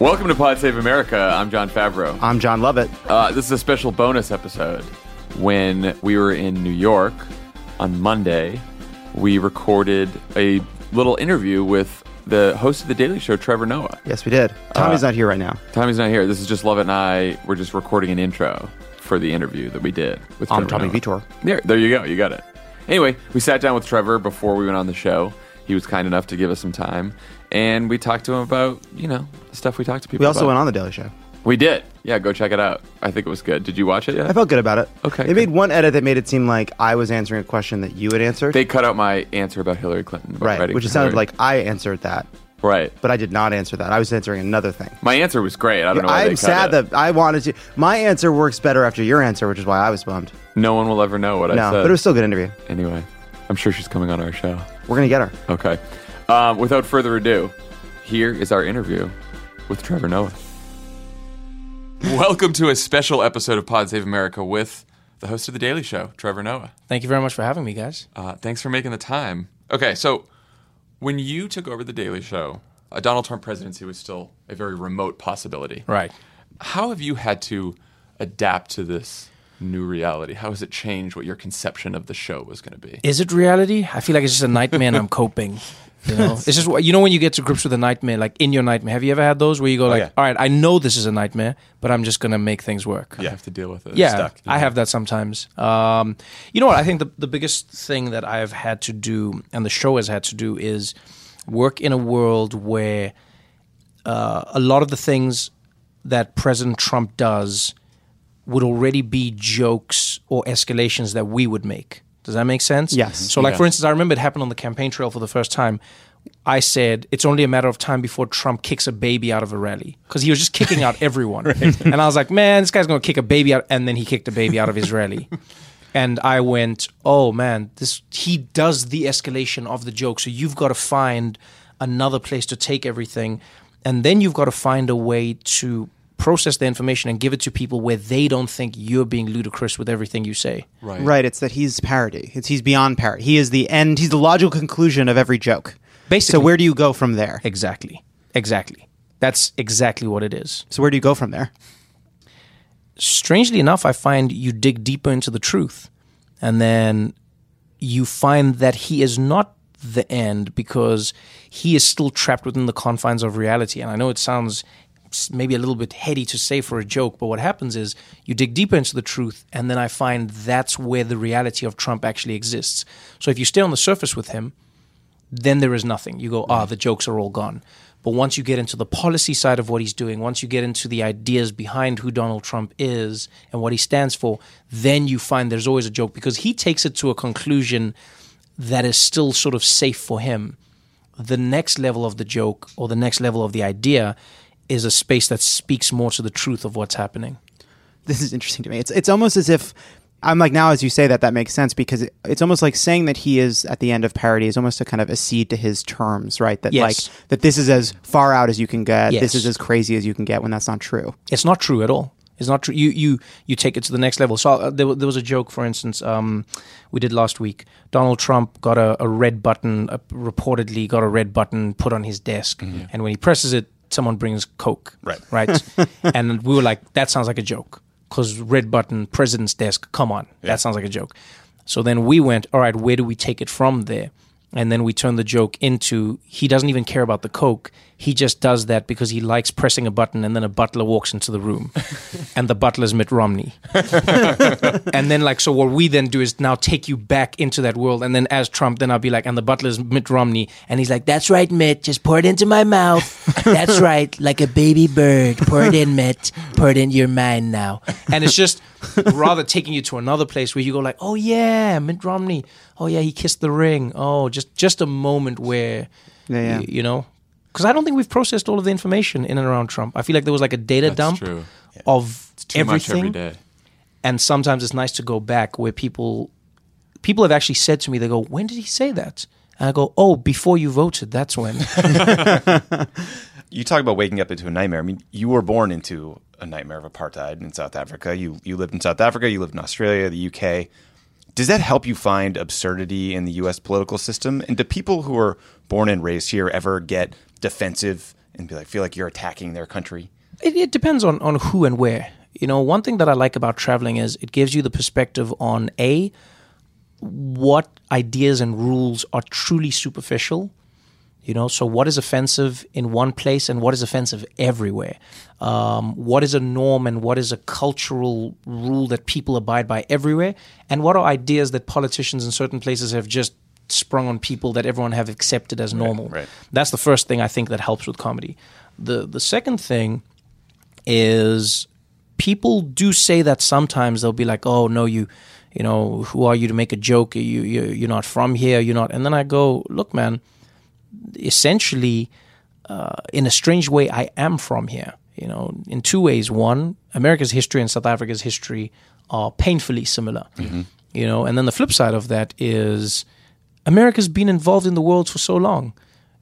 Welcome to Pod Save America. I'm Jon Favreau. I'm Jon Lovett. Uh, this is a special bonus episode. When we were in New York on Monday, we recorded a little interview with the host of The Daily Show, Trevor Noah. Yes, we did. Tommy's not here right now. Tommy's not here. This is just Lovett and I. We're just recording an intro for the interview that we did with I'm Trevor Tommy Noah. Vitor. There, there you go. You got it. Anyway, we sat down with Trevor before we went on the show. He was kind enough to give us some time, and we talked to him about you know the stuff we talked to people. We also about. went on the Daily Show. We did. Yeah, go check it out. I think it was good. Did you watch it yet? I felt good about it. Okay, They good. made one edit that made it seem like I was answering a question that you had answered. They cut out my answer about Hillary Clinton. about right, which it sounded like I answered that, right. but I did not answer that. I was answering another thing. My answer was great. I don't know why I'm sad it. that I wanted to. My answer works better after your answer, which is why I was bummed. no one will ever know what I No, said. but it was still a good interview. anyway. I'm sure she's coming on our show. We're gonna get her. Okay. Um, without further ado, here is our interview with Trevor Noah. Welcome to a special episode of Pod Save America with the host of The Daily Show, Trevor Noah. Thank you very much for having me, guys. Uh, thanks for making the time. Okay, so when you took over The Daily Show, a Donald Trump presidency was still a very remote possibility. Right. How have you had to adapt to this new reality? How has it changed what your conception of the show was going to be? Is it reality? I feel like it's just a nightmare and I'm coping. You know, it's just you know when you get to grips with a nightmare, like in your nightmare. Have you ever had those where you go like, yeah. "All right, I know this is a nightmare, but I'm just gonna make things work." You have to deal with it. yeah, Stuck. I have that sometimes. Um, you know what? I think the the biggest thing that I've had to do, and the show has had to do, is work in a world where uh, a lot of the things that President Trump does would already be jokes or escalations that we would make. Does that make sense? Yes. So, like Yeah. for instance, I remember it happened on the campaign trail for the first time. I said it's only a matter of time before Trump kicks a baby out of a rally because he was just kicking out everyone, and I was like, "Man, this guy's going to kick a baby out," and then he kicked a baby out of his rally. And I went, "Oh man, this he does the escalation of the joke. So you've got to find another place to take everything, and then you've got to find a way to process the information and give it to people where they don't think you're being ludicrous with everything you say. Right. Right, it's that he's parody. It's he's beyond parody. He is the end. He's the logical conclusion of every joke. Basically. So where do you go from there? Exactly. Exactly. That's exactly what it is. So where do you go from there? strangely enough, I find you dig deeper into the truth, and then you find that he is not the end because he is still trapped within the confines of reality. And I know it sounds s- maybe a little bit heady to say for a joke, but what happens is you dig deeper into the truth, and then I find that's where the reality of Trump actually exists. So if you stay on the surface with him, then there is nothing. You go, ah, the jokes are all gone. But once you get into the policy side of what he's doing, once you get into the ideas behind who Donald Trump is and what he stands for, then you find there's always a joke because he takes it to a conclusion that is still sort of safe for him. The next level of the joke or the next level of the idea is a space that speaks more to the truth of what's happening. This is interesting to me. It's it's almost as if I'm like now as you say that that makes sense because it, it's almost like saying that he is at the end of parody is almost a kind of accede to his terms, right? That Yes. like that this is as far out as you can get. This is as crazy as you can get when that's not true. It's not true at all. It's not true. You you you take it to the next level. So uh, there, there was a joke, for instance, um, we did last week. Donald Trump got a, a red button, uh, reportedly got a red button put on his desk, and when he presses it, someone brings Coke. Right. Right. and we were like, that sounds like a joke, because red button, president's desk. Come on, that sounds like a joke. So then we went, all right, where do we take it from there? And then we turn the joke into he doesn't even care about the Coke. he just does that because he likes pressing a button and then a butler walks into the room and the butler's Mitt Romney. and then, like, so what we then do is now take you back into that world. And then, as Trump, then I'll be like, and the butler's Mitt Romney. And he's like, that's right, Mitt. Just pour it into my mouth. That's right. Like a baby bird. Pour it in, Mitt. Pour it in. your mind now. And it's just rather taking you to another place where you go, like, oh, yeah, Mitt Romney. Oh, yeah, he kissed the ring. Oh, just, just a moment where, Yeah, yeah. y- you know, because I don't think we've processed all of the information in and around Trump. I feel like there was like a data That's dump true. of Too much everything every day. and sometimes it's nice to go back where people people have actually said to me they go when did he say that and i go oh before you voted that's when You talk about waking up into a nightmare. I mean, you were born into a nightmare of apartheid in South Africa. You you lived in South Africa. You lived in Australia, the UK. Does that help you find absurdity in the U.S. political system? And do people who are born and raised here ever get defensive and be like, feel like you're attacking their country? it, it depends on on who and where you know one thing that i like about traveling is it gives you the perspective on a what ideas and rules are truly superficial you know so what is offensive in one place and what is offensive everywhere um, what is a norm and what is a cultural rule that people abide by everywhere and what are ideas that politicians in certain places have just sprung on people that everyone have accepted as normal right. that's the first thing i think that helps with comedy the the second thing is people do say that sometimes they'll be like, "Oh no, you, you know, who are you to make a joke? You, you you're not from here. You're not." And then I go, "Look, man, essentially, uh, in a strange way, I am from here. You know, in two ways. One, America's history and South Africa's history are painfully similar. You know, and then the flip side of that is America's been involved in the world for so long.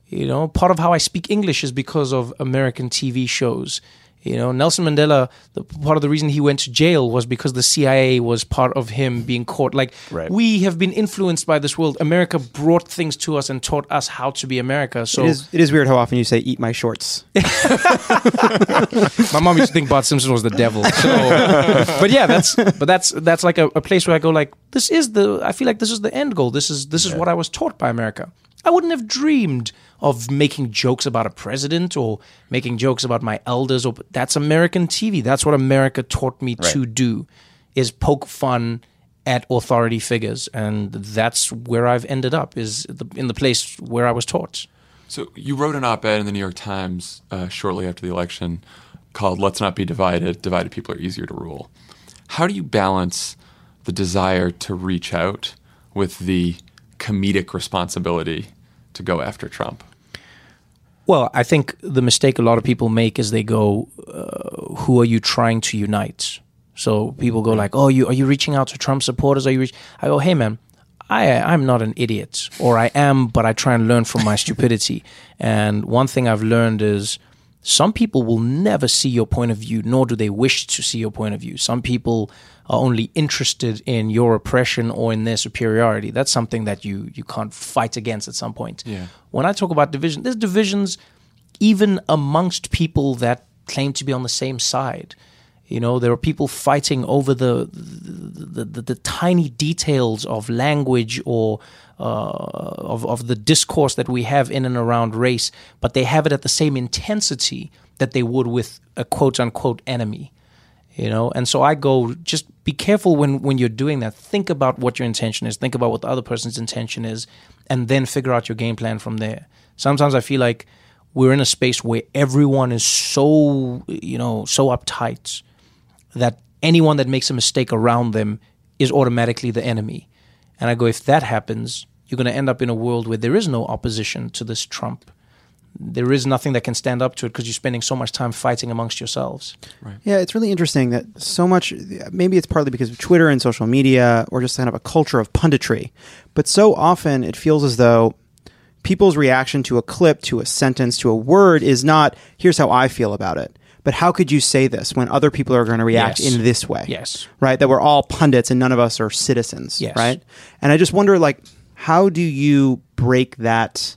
You know, part of how I speak English is because of American TV shows. You know, Nelson Mandela, the, part of the reason he went to jail was because the CIA was part of him being caught. Like, Right. we have been influenced by this world. America brought things to us and taught us how to be America. So, It is, it is weird how often you say "eat my shorts." my mom used to think Bart Simpson was the devil. So, but yeah, that's but that's that's like a, a place where I go like this is the I feel like this is the end goal. This is this is what I was taught by America. I wouldn't have dreamed of making jokes about a president or making jokes about my elders or that's American TV. That's what America taught me to do is poke fun at authority figures and that's where I've ended up is the, in the place where I was taught. So you wrote an op-ed in the New York Times uh, shortly after the election called "Let's Not Be Divided. Divided People Are Easier to Rule." How do you balance the desire to reach out with the comedic responsibility to go after Trump? Well, I think the mistake a lot of people make is they go, uh, "Who are you trying to unite?" So people go like, "Oh, you are you reaching out to Trump supporters? Are you?" Reach-? I go, "Hey, man, I I'm not an idiot, or I am, but I try and learn from my stupidity. And one thing I've learned is." Some people will never see your point of view, nor do they wish to see your point of view. Some people are only interested in your oppression or in their superiority. That's something that you you can't fight against at some point. Yeah. When I talk about division, there's divisions even amongst people that claim to be on the same side. You know, there are people fighting over the the, the, the tiny details of language or uh, of of the discourse that we have in and around race, but they have it at the same intensity that they would with a quote unquote enemy. You know, and so I go just be careful when when you're doing that. Think about what your intention is. Think about what the other person's intention is, and then figure out your game plan from there. Sometimes I feel like we're in a space where everyone is so you know so uptight that anyone that makes a mistake around them is automatically the enemy. And I go, if that happens, you're going to end up in a world where there is no opposition to this Trump. There is nothing that can stand up to it because you're spending so much time fighting amongst yourselves. Yeah, it's really interesting that so much. Maybe it's partly because of Twitter and social media, or just kind of a culture of punditry. But so often it feels as though people's reaction to a clip, to a sentence, to a word is not "Here's how I feel about it," but "How could you say this when other people are going to react Yes. in this way?" Yes. right. That we're all pundits and none of us are citizens. Yes. right. And I just wonder, like, how do you break that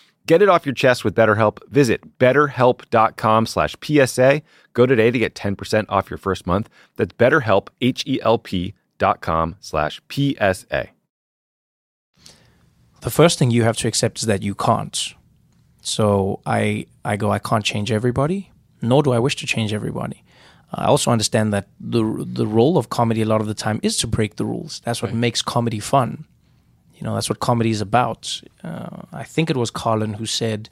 Get it off your chest with BetterHelp. Visit betterhelp.com slash PSA. Go today to get 10% off your first month. That's betterhelp, H-E-L-P dot com slash PSA. the first thing you have to accept is that you can't. So I I go I can't change everybody, nor do I wish to change everybody. I also understand that the the role of comedy a lot of the time is to break the rules. That's what makes comedy fun. You know, that's what comedy is about. Uh, I think it was Carlin who said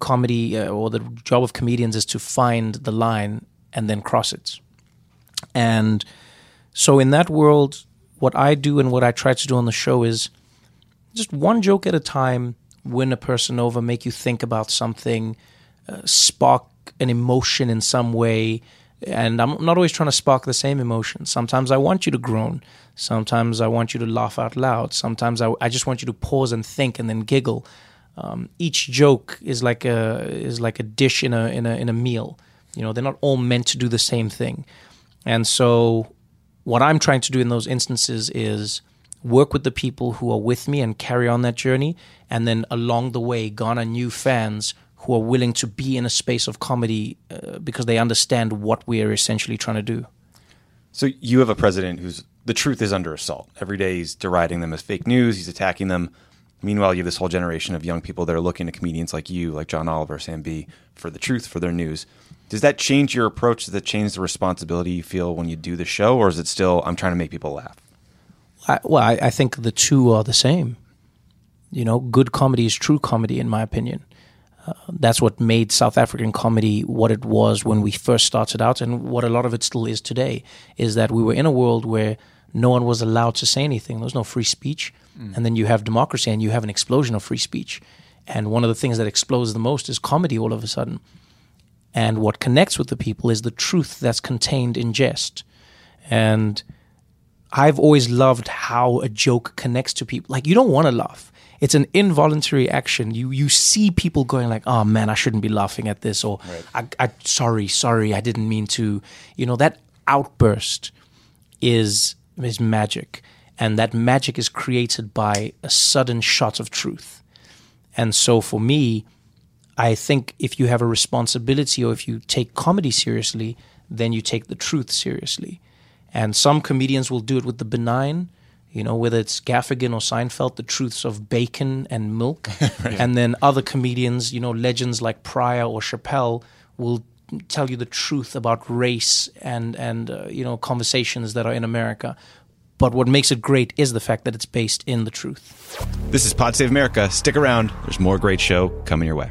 comedy uh, or the job of comedians is to find the line and then cross it. And so in that world, what I do and what I try to do on the show is just one joke at a time, win a person over, make you think about something, uh, spark an emotion in some way. And I'm not always trying to spark the same emotion. Sometimes I want you to groan. Sometimes I want you to laugh out loud. Sometimes I, I just want you to pause and think and then giggle. Um, each joke is like a is like a dish in a in a in a meal. You know, they're not all meant to do the same thing. And so, what I'm trying to do in those instances is work with the people who are with me and carry on that journey, and then along the way garner new fans who are willing to be in a space of comedy uh, because they understand what we are essentially trying to do. So you have a president who's the truth is under assault. Every day he's deriding them as fake news. He's attacking them. Meanwhile, you have this whole generation of young people that are looking to comedians like you, like John Oliver, Sam Bee, for the truth, for their news. Does that change your approach? Does that change the responsibility you feel when you do the show, or is it still I'm trying to make people laugh? I, well, I, I think the two are the same. You know, good comedy is true comedy, in my opinion. Uh, that's what made South African comedy what it was when we first started out, and what a lot of it still is today. Is that we were in a world where no one was allowed to say anything. There was no free speech, and then you have democracy, and you have an explosion of free speech. And one of the things that explodes the most is comedy. All of a sudden, and what connects with the people is the truth that's contained in jest. And I've always loved how a joke connects to people. Like you don't want to laugh. It's an involuntary action. You you see people going like, "Oh man, I shouldn't be laughing at this," or I, "I sorry, sorry, I didn't mean to." You know that outburst is is magic, and that magic is created by a sudden shot of truth. And so for me, I think if you have a responsibility or if you take comedy seriously, then you take the truth seriously. And some comedians will do it with the benign, you know, whether it's Gaffigan or Seinfeld, the truths of bacon and milk. And then other comedians, you know, legends like Pryor or Chappelle will tell you the truth about race and, and uh, you know, conversations that are in America. But what makes it great is the fact that it's based in the truth. This is Pod Save America. Stick around. There's more great show coming your way.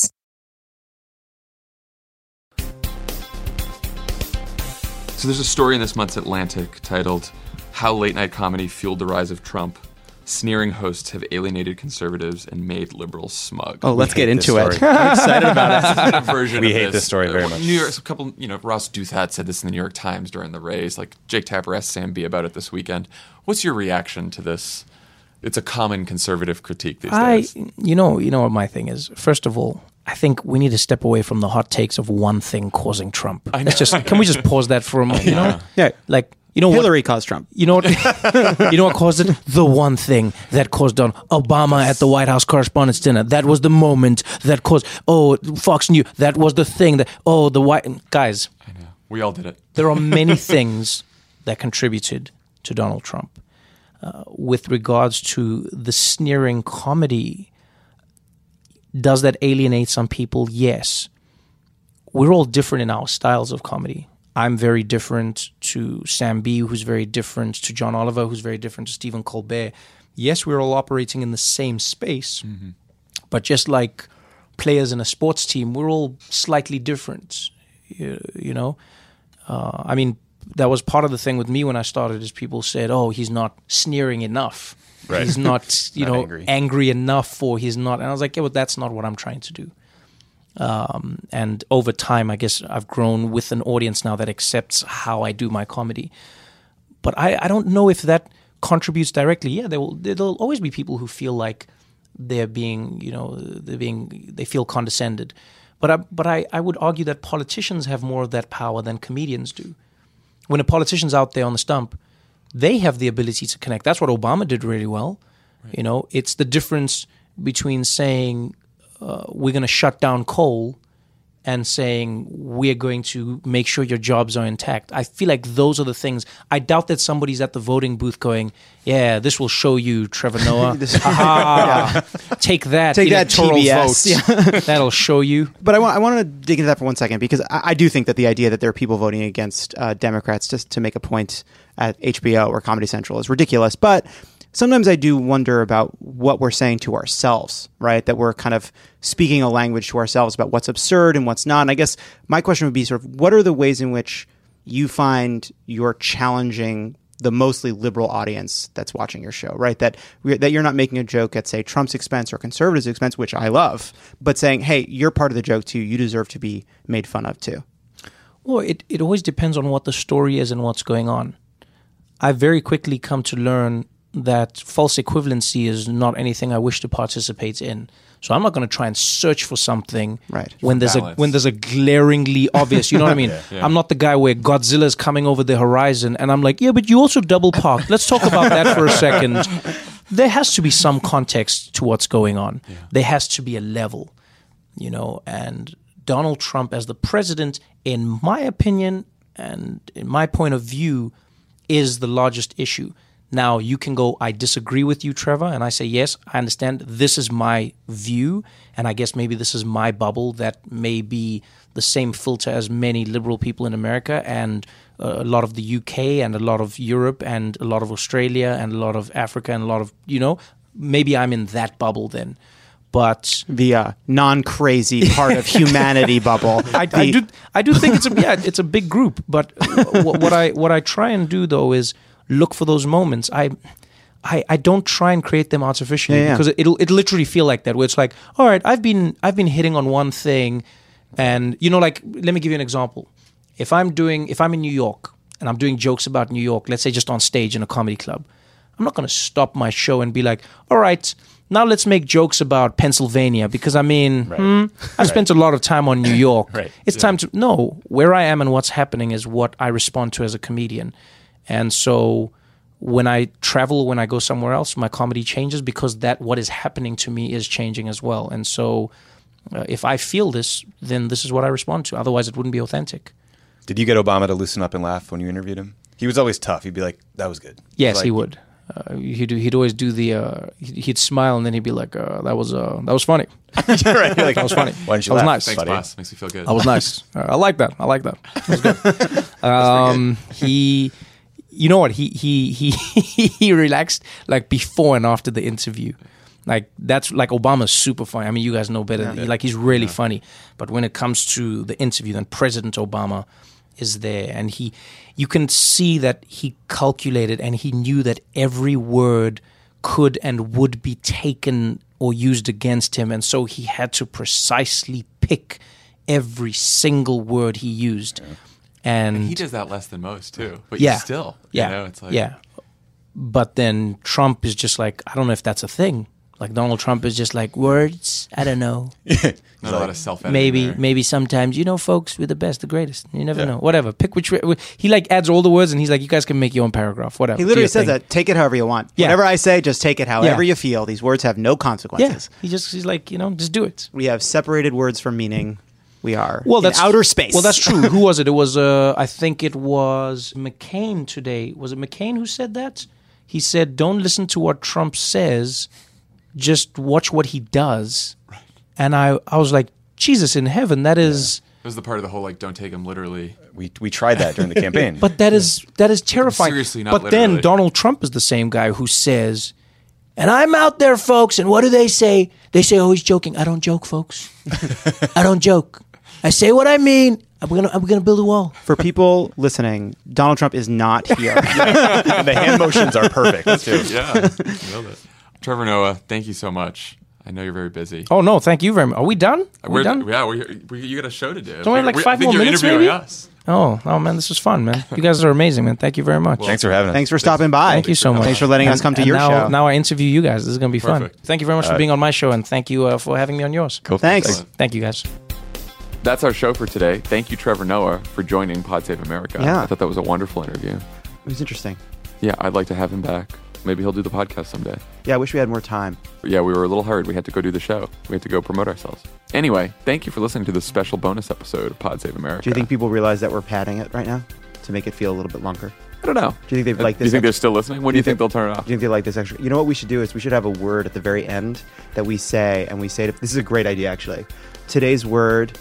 So there's a story in this month's Atlantic titled How Late Night Comedy Fueled the Rise of Trump. Sneering hosts have alienated conservatives and made liberals smug. Oh, let's get into it. I'm excited about it. version We of hate this story very much. New York, a couple, you know, Ross Douthat said this in the New York Times during the race. Like Jake Tapper asked Sam Bee about it this weekend. What's your reaction to this? It's a common conservative critique these I, days. you know, you know what my thing is. First of all, I think we need to step away from the hot takes of one thing causing Trump. Let's just can we just pause that for a moment? You know, Yeah. like you know what Hillary caused Trump. You know what? you know what caused it? The one thing that caused on Obama at the White House Correspondents' Dinner. That was the moment that caused. Oh, Fox News. That was the thing that. Oh, the white guys. I know. We all did it. There are many things that contributed to Donald Trump. Uh, with regards to the sneering comedy, does that alienate some people? Yes. We're all different in our styles of comedy. I'm very different to Sam Bee, who's very different to John Oliver, who's very different to Stephen Colbert. Yes, we're all operating in the same space, but just like players in a sports team, we're all slightly different. You, you know, uh, I mean, that was part of the thing with me when I started. Is people said, "Oh, he's not sneering enough. Right. He's not, you Not know, angry. angry enough, or he's not." And I was like, "Yeah, but that's not what I'm trying to do." Um, and over time, I guess I've grown with an audience now that accepts how I do my comedy. But I, I don't know if that contributes directly. Yeah, there will there'll always be people who feel like they're being, you know, they're being they feel condescended. But I, but I, I would argue that politicians have more of that power than comedians do. When a politician's out there on the stump, they have the ability to connect. That's what Obama did really well. You know, it's the difference between saying uh, we're going to shut down coal and saying we're going to make sure your jobs are intact. I feel like those are the things. I doubt that somebody's at the voting booth going, "Yeah, this will show you, Trevor Noah. Aha. Take that, Take that, TBS. votes. That'll show you." But I want I want to dig into that for one second because I, I do think that the idea that there are people voting against uh, Democrats just to make a point at HBO or Comedy Central is ridiculous. But sometimes I do wonder about what we're saying to ourselves, right? That we're kind of speaking a language to ourselves about what's absurd and what's not. And I guess my question would be sort of what are the ways in which you find you're challenging the mostly liberal audience that's watching your show, right? That that you're not making a joke at say Trump's expense or conservatives' expense, which I love, but saying, "Hey, you're part of the joke too. You deserve to be made fun of too." Well, it, it always depends on what the story is and what's going on. I very quickly come to learn that false equivalency is not anything I wish to participate in. So I'm not going to try and search for something Right. when there's balance. a when there's a glaringly obvious. You know what I mean? I'm not the guy where Godzilla's coming over the horizon and I'm like, yeah, but you also double parked. Let's talk about that for a second. There has to be some context to what's going on. There has to be a level, you know. And Donald Trump as the president, in my opinion and in my point of view, is the largest issue. Now, you can go, I disagree with you, Trevor. And I say, yes, I understand. This is my view. And I guess maybe this is my bubble that may be the same filter as many liberal people in America and uh, a lot of the UK and a lot of Europe and a lot of Australia and a lot of Africa and a lot of, you know, maybe I'm in that bubble then. but the uh, non-crazy part of humanity bubble. I, I do I do think it's a yeah it's a big group, but what, what I what I try and do though is look for those moments. I. I, I don't try and create them artificially Yeah, yeah. because it'll it'll literally feel like that where it's like all right I've been I've been hitting on one thing and you know like let me give you an example if I'm doing if I'm in New York and I'm doing jokes about New York let's say just on stage in a comedy club I'm not going to stop my show and be like all right now let's make jokes about Pennsylvania because I mean hmm, I spent a lot of time on New York Right. it's time to no where I am and what's happening is what I respond to as a comedian and so when I travel, when I go somewhere else, my comedy changes because that what is happening to me is changing as well. And so, uh, if I feel this, then this is what I respond to. Otherwise, it wouldn't be authentic. Did you get Obama to loosen up and laugh when you interviewed him? He was always tough. He'd be like, "That was good." Yes, Like, he would. Uh, he'd he'd always do the uh, he'd, he'd smile and then he'd be like, uh, "That was uh, that was funny. Right. Like, That was funny. Why didn't you That was nice. Thanks, buddy? boss. Makes me feel good. That was nice. Uh, I like that. I like that. That was good. um, he, you know what? He he he he relaxed like before and after the interview. Like that's like Obama's super funny. I mean, you guys know better. than Like he's really funny. But when it comes to the interview, then President Obama is there, and he, you can see that he calculated and he knew that every word could and would be taken or used against him, and so he had to precisely pick every single word he used. And, And he does that less than most too. But yeah, you still, yeah, you know, it's like yeah. But then Trump is just like, I don't know if that's a thing. Like Donald Trump is just like words. I don't know. not a lot of self maybe, maybe sometimes you know, folks, we're the best, the greatest. You never know. Whatever. Pick which. He like adds all the words, and he's like, you guys can make your own paragraph. Whatever. he literally says thing. that. Take it however you want. Yeah. Whatever I say, just take it however Yeah. you feel. These words have no consequences. Yeah. consequences. He just he's like, you know, just do it. We have separated words from meaning. We are Well, in that's outer space. Well, that's true. who was it? It was uh, I think it was McCain today. Was it McCain who said that? He said, "Don't listen to what Trump says, just watch what he does." Right. And I, I was like, Jesus in heaven, that is. It was the part of the whole like, don't take him literally. We we tried that during the campaign. But that is that is terrifying. Seriously, not but literally. then Donald Trump is the same guy who says, "And I'm out there, folks." And what do they say? They say, "Oh, he's joking." I don't joke, folks. I don't joke. I say what I mean. I'm gonna I'm gonna build a wall. For people listening, Donald Trump is not here. the hand motions are perfect too. Yeah, nailed it. Trevor Noah, thank you so much. I know you're very busy. Oh no, thank you very much. Are we done? Are we We're- done? Yeah, we're, we, you got a show to do. Don't we have like We- I five think more you're minutes, interviewing maybe? us. Oh, oh man, this was fun, man. You guys are amazing, man. Thank you very much. Thanks for having us. Thanks for stopping by. Thank you so much. Thanks for letting us come to your now, show. Now I interview you guys. This is gonna be fun. Thank you very much for being on my show, and thank you uh, for having me on yours. Cool. Thanks. Thank you, guys. That's our show for today. Thank you, Trevor Noah, for joining Pod Save America. Yeah. I thought that was a wonderful interview. It was interesting. Yeah, I'd like to have him back. Maybe he'll do the podcast someday. Yeah, I wish we had more time. Yeah, we were a little hurried. We had to go do the show. We had to go promote ourselves. Anyway, thank you for listening to this special bonus episode of Pod Save America. Do you think people realize that we're padding it right now to make it feel a little bit longer? I don't know. Do you think they uh, like this? Do you think they're still listening? When do you think they'll turn it off? Do you think they like this extra? You know what we should do is we should have a word at the very end that we say, and we say to, this is a great idea actually. Today's word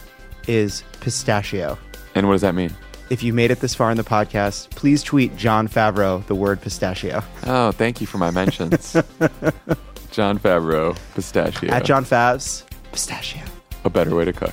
is pistachio. And what does that mean? If you made it this far in the podcast, please tweet Jon Favreau the word pistachio Oh, thank you for my mentions. Jon Favreau, pistachio. at Jon Favs pistachio. A better way to cook.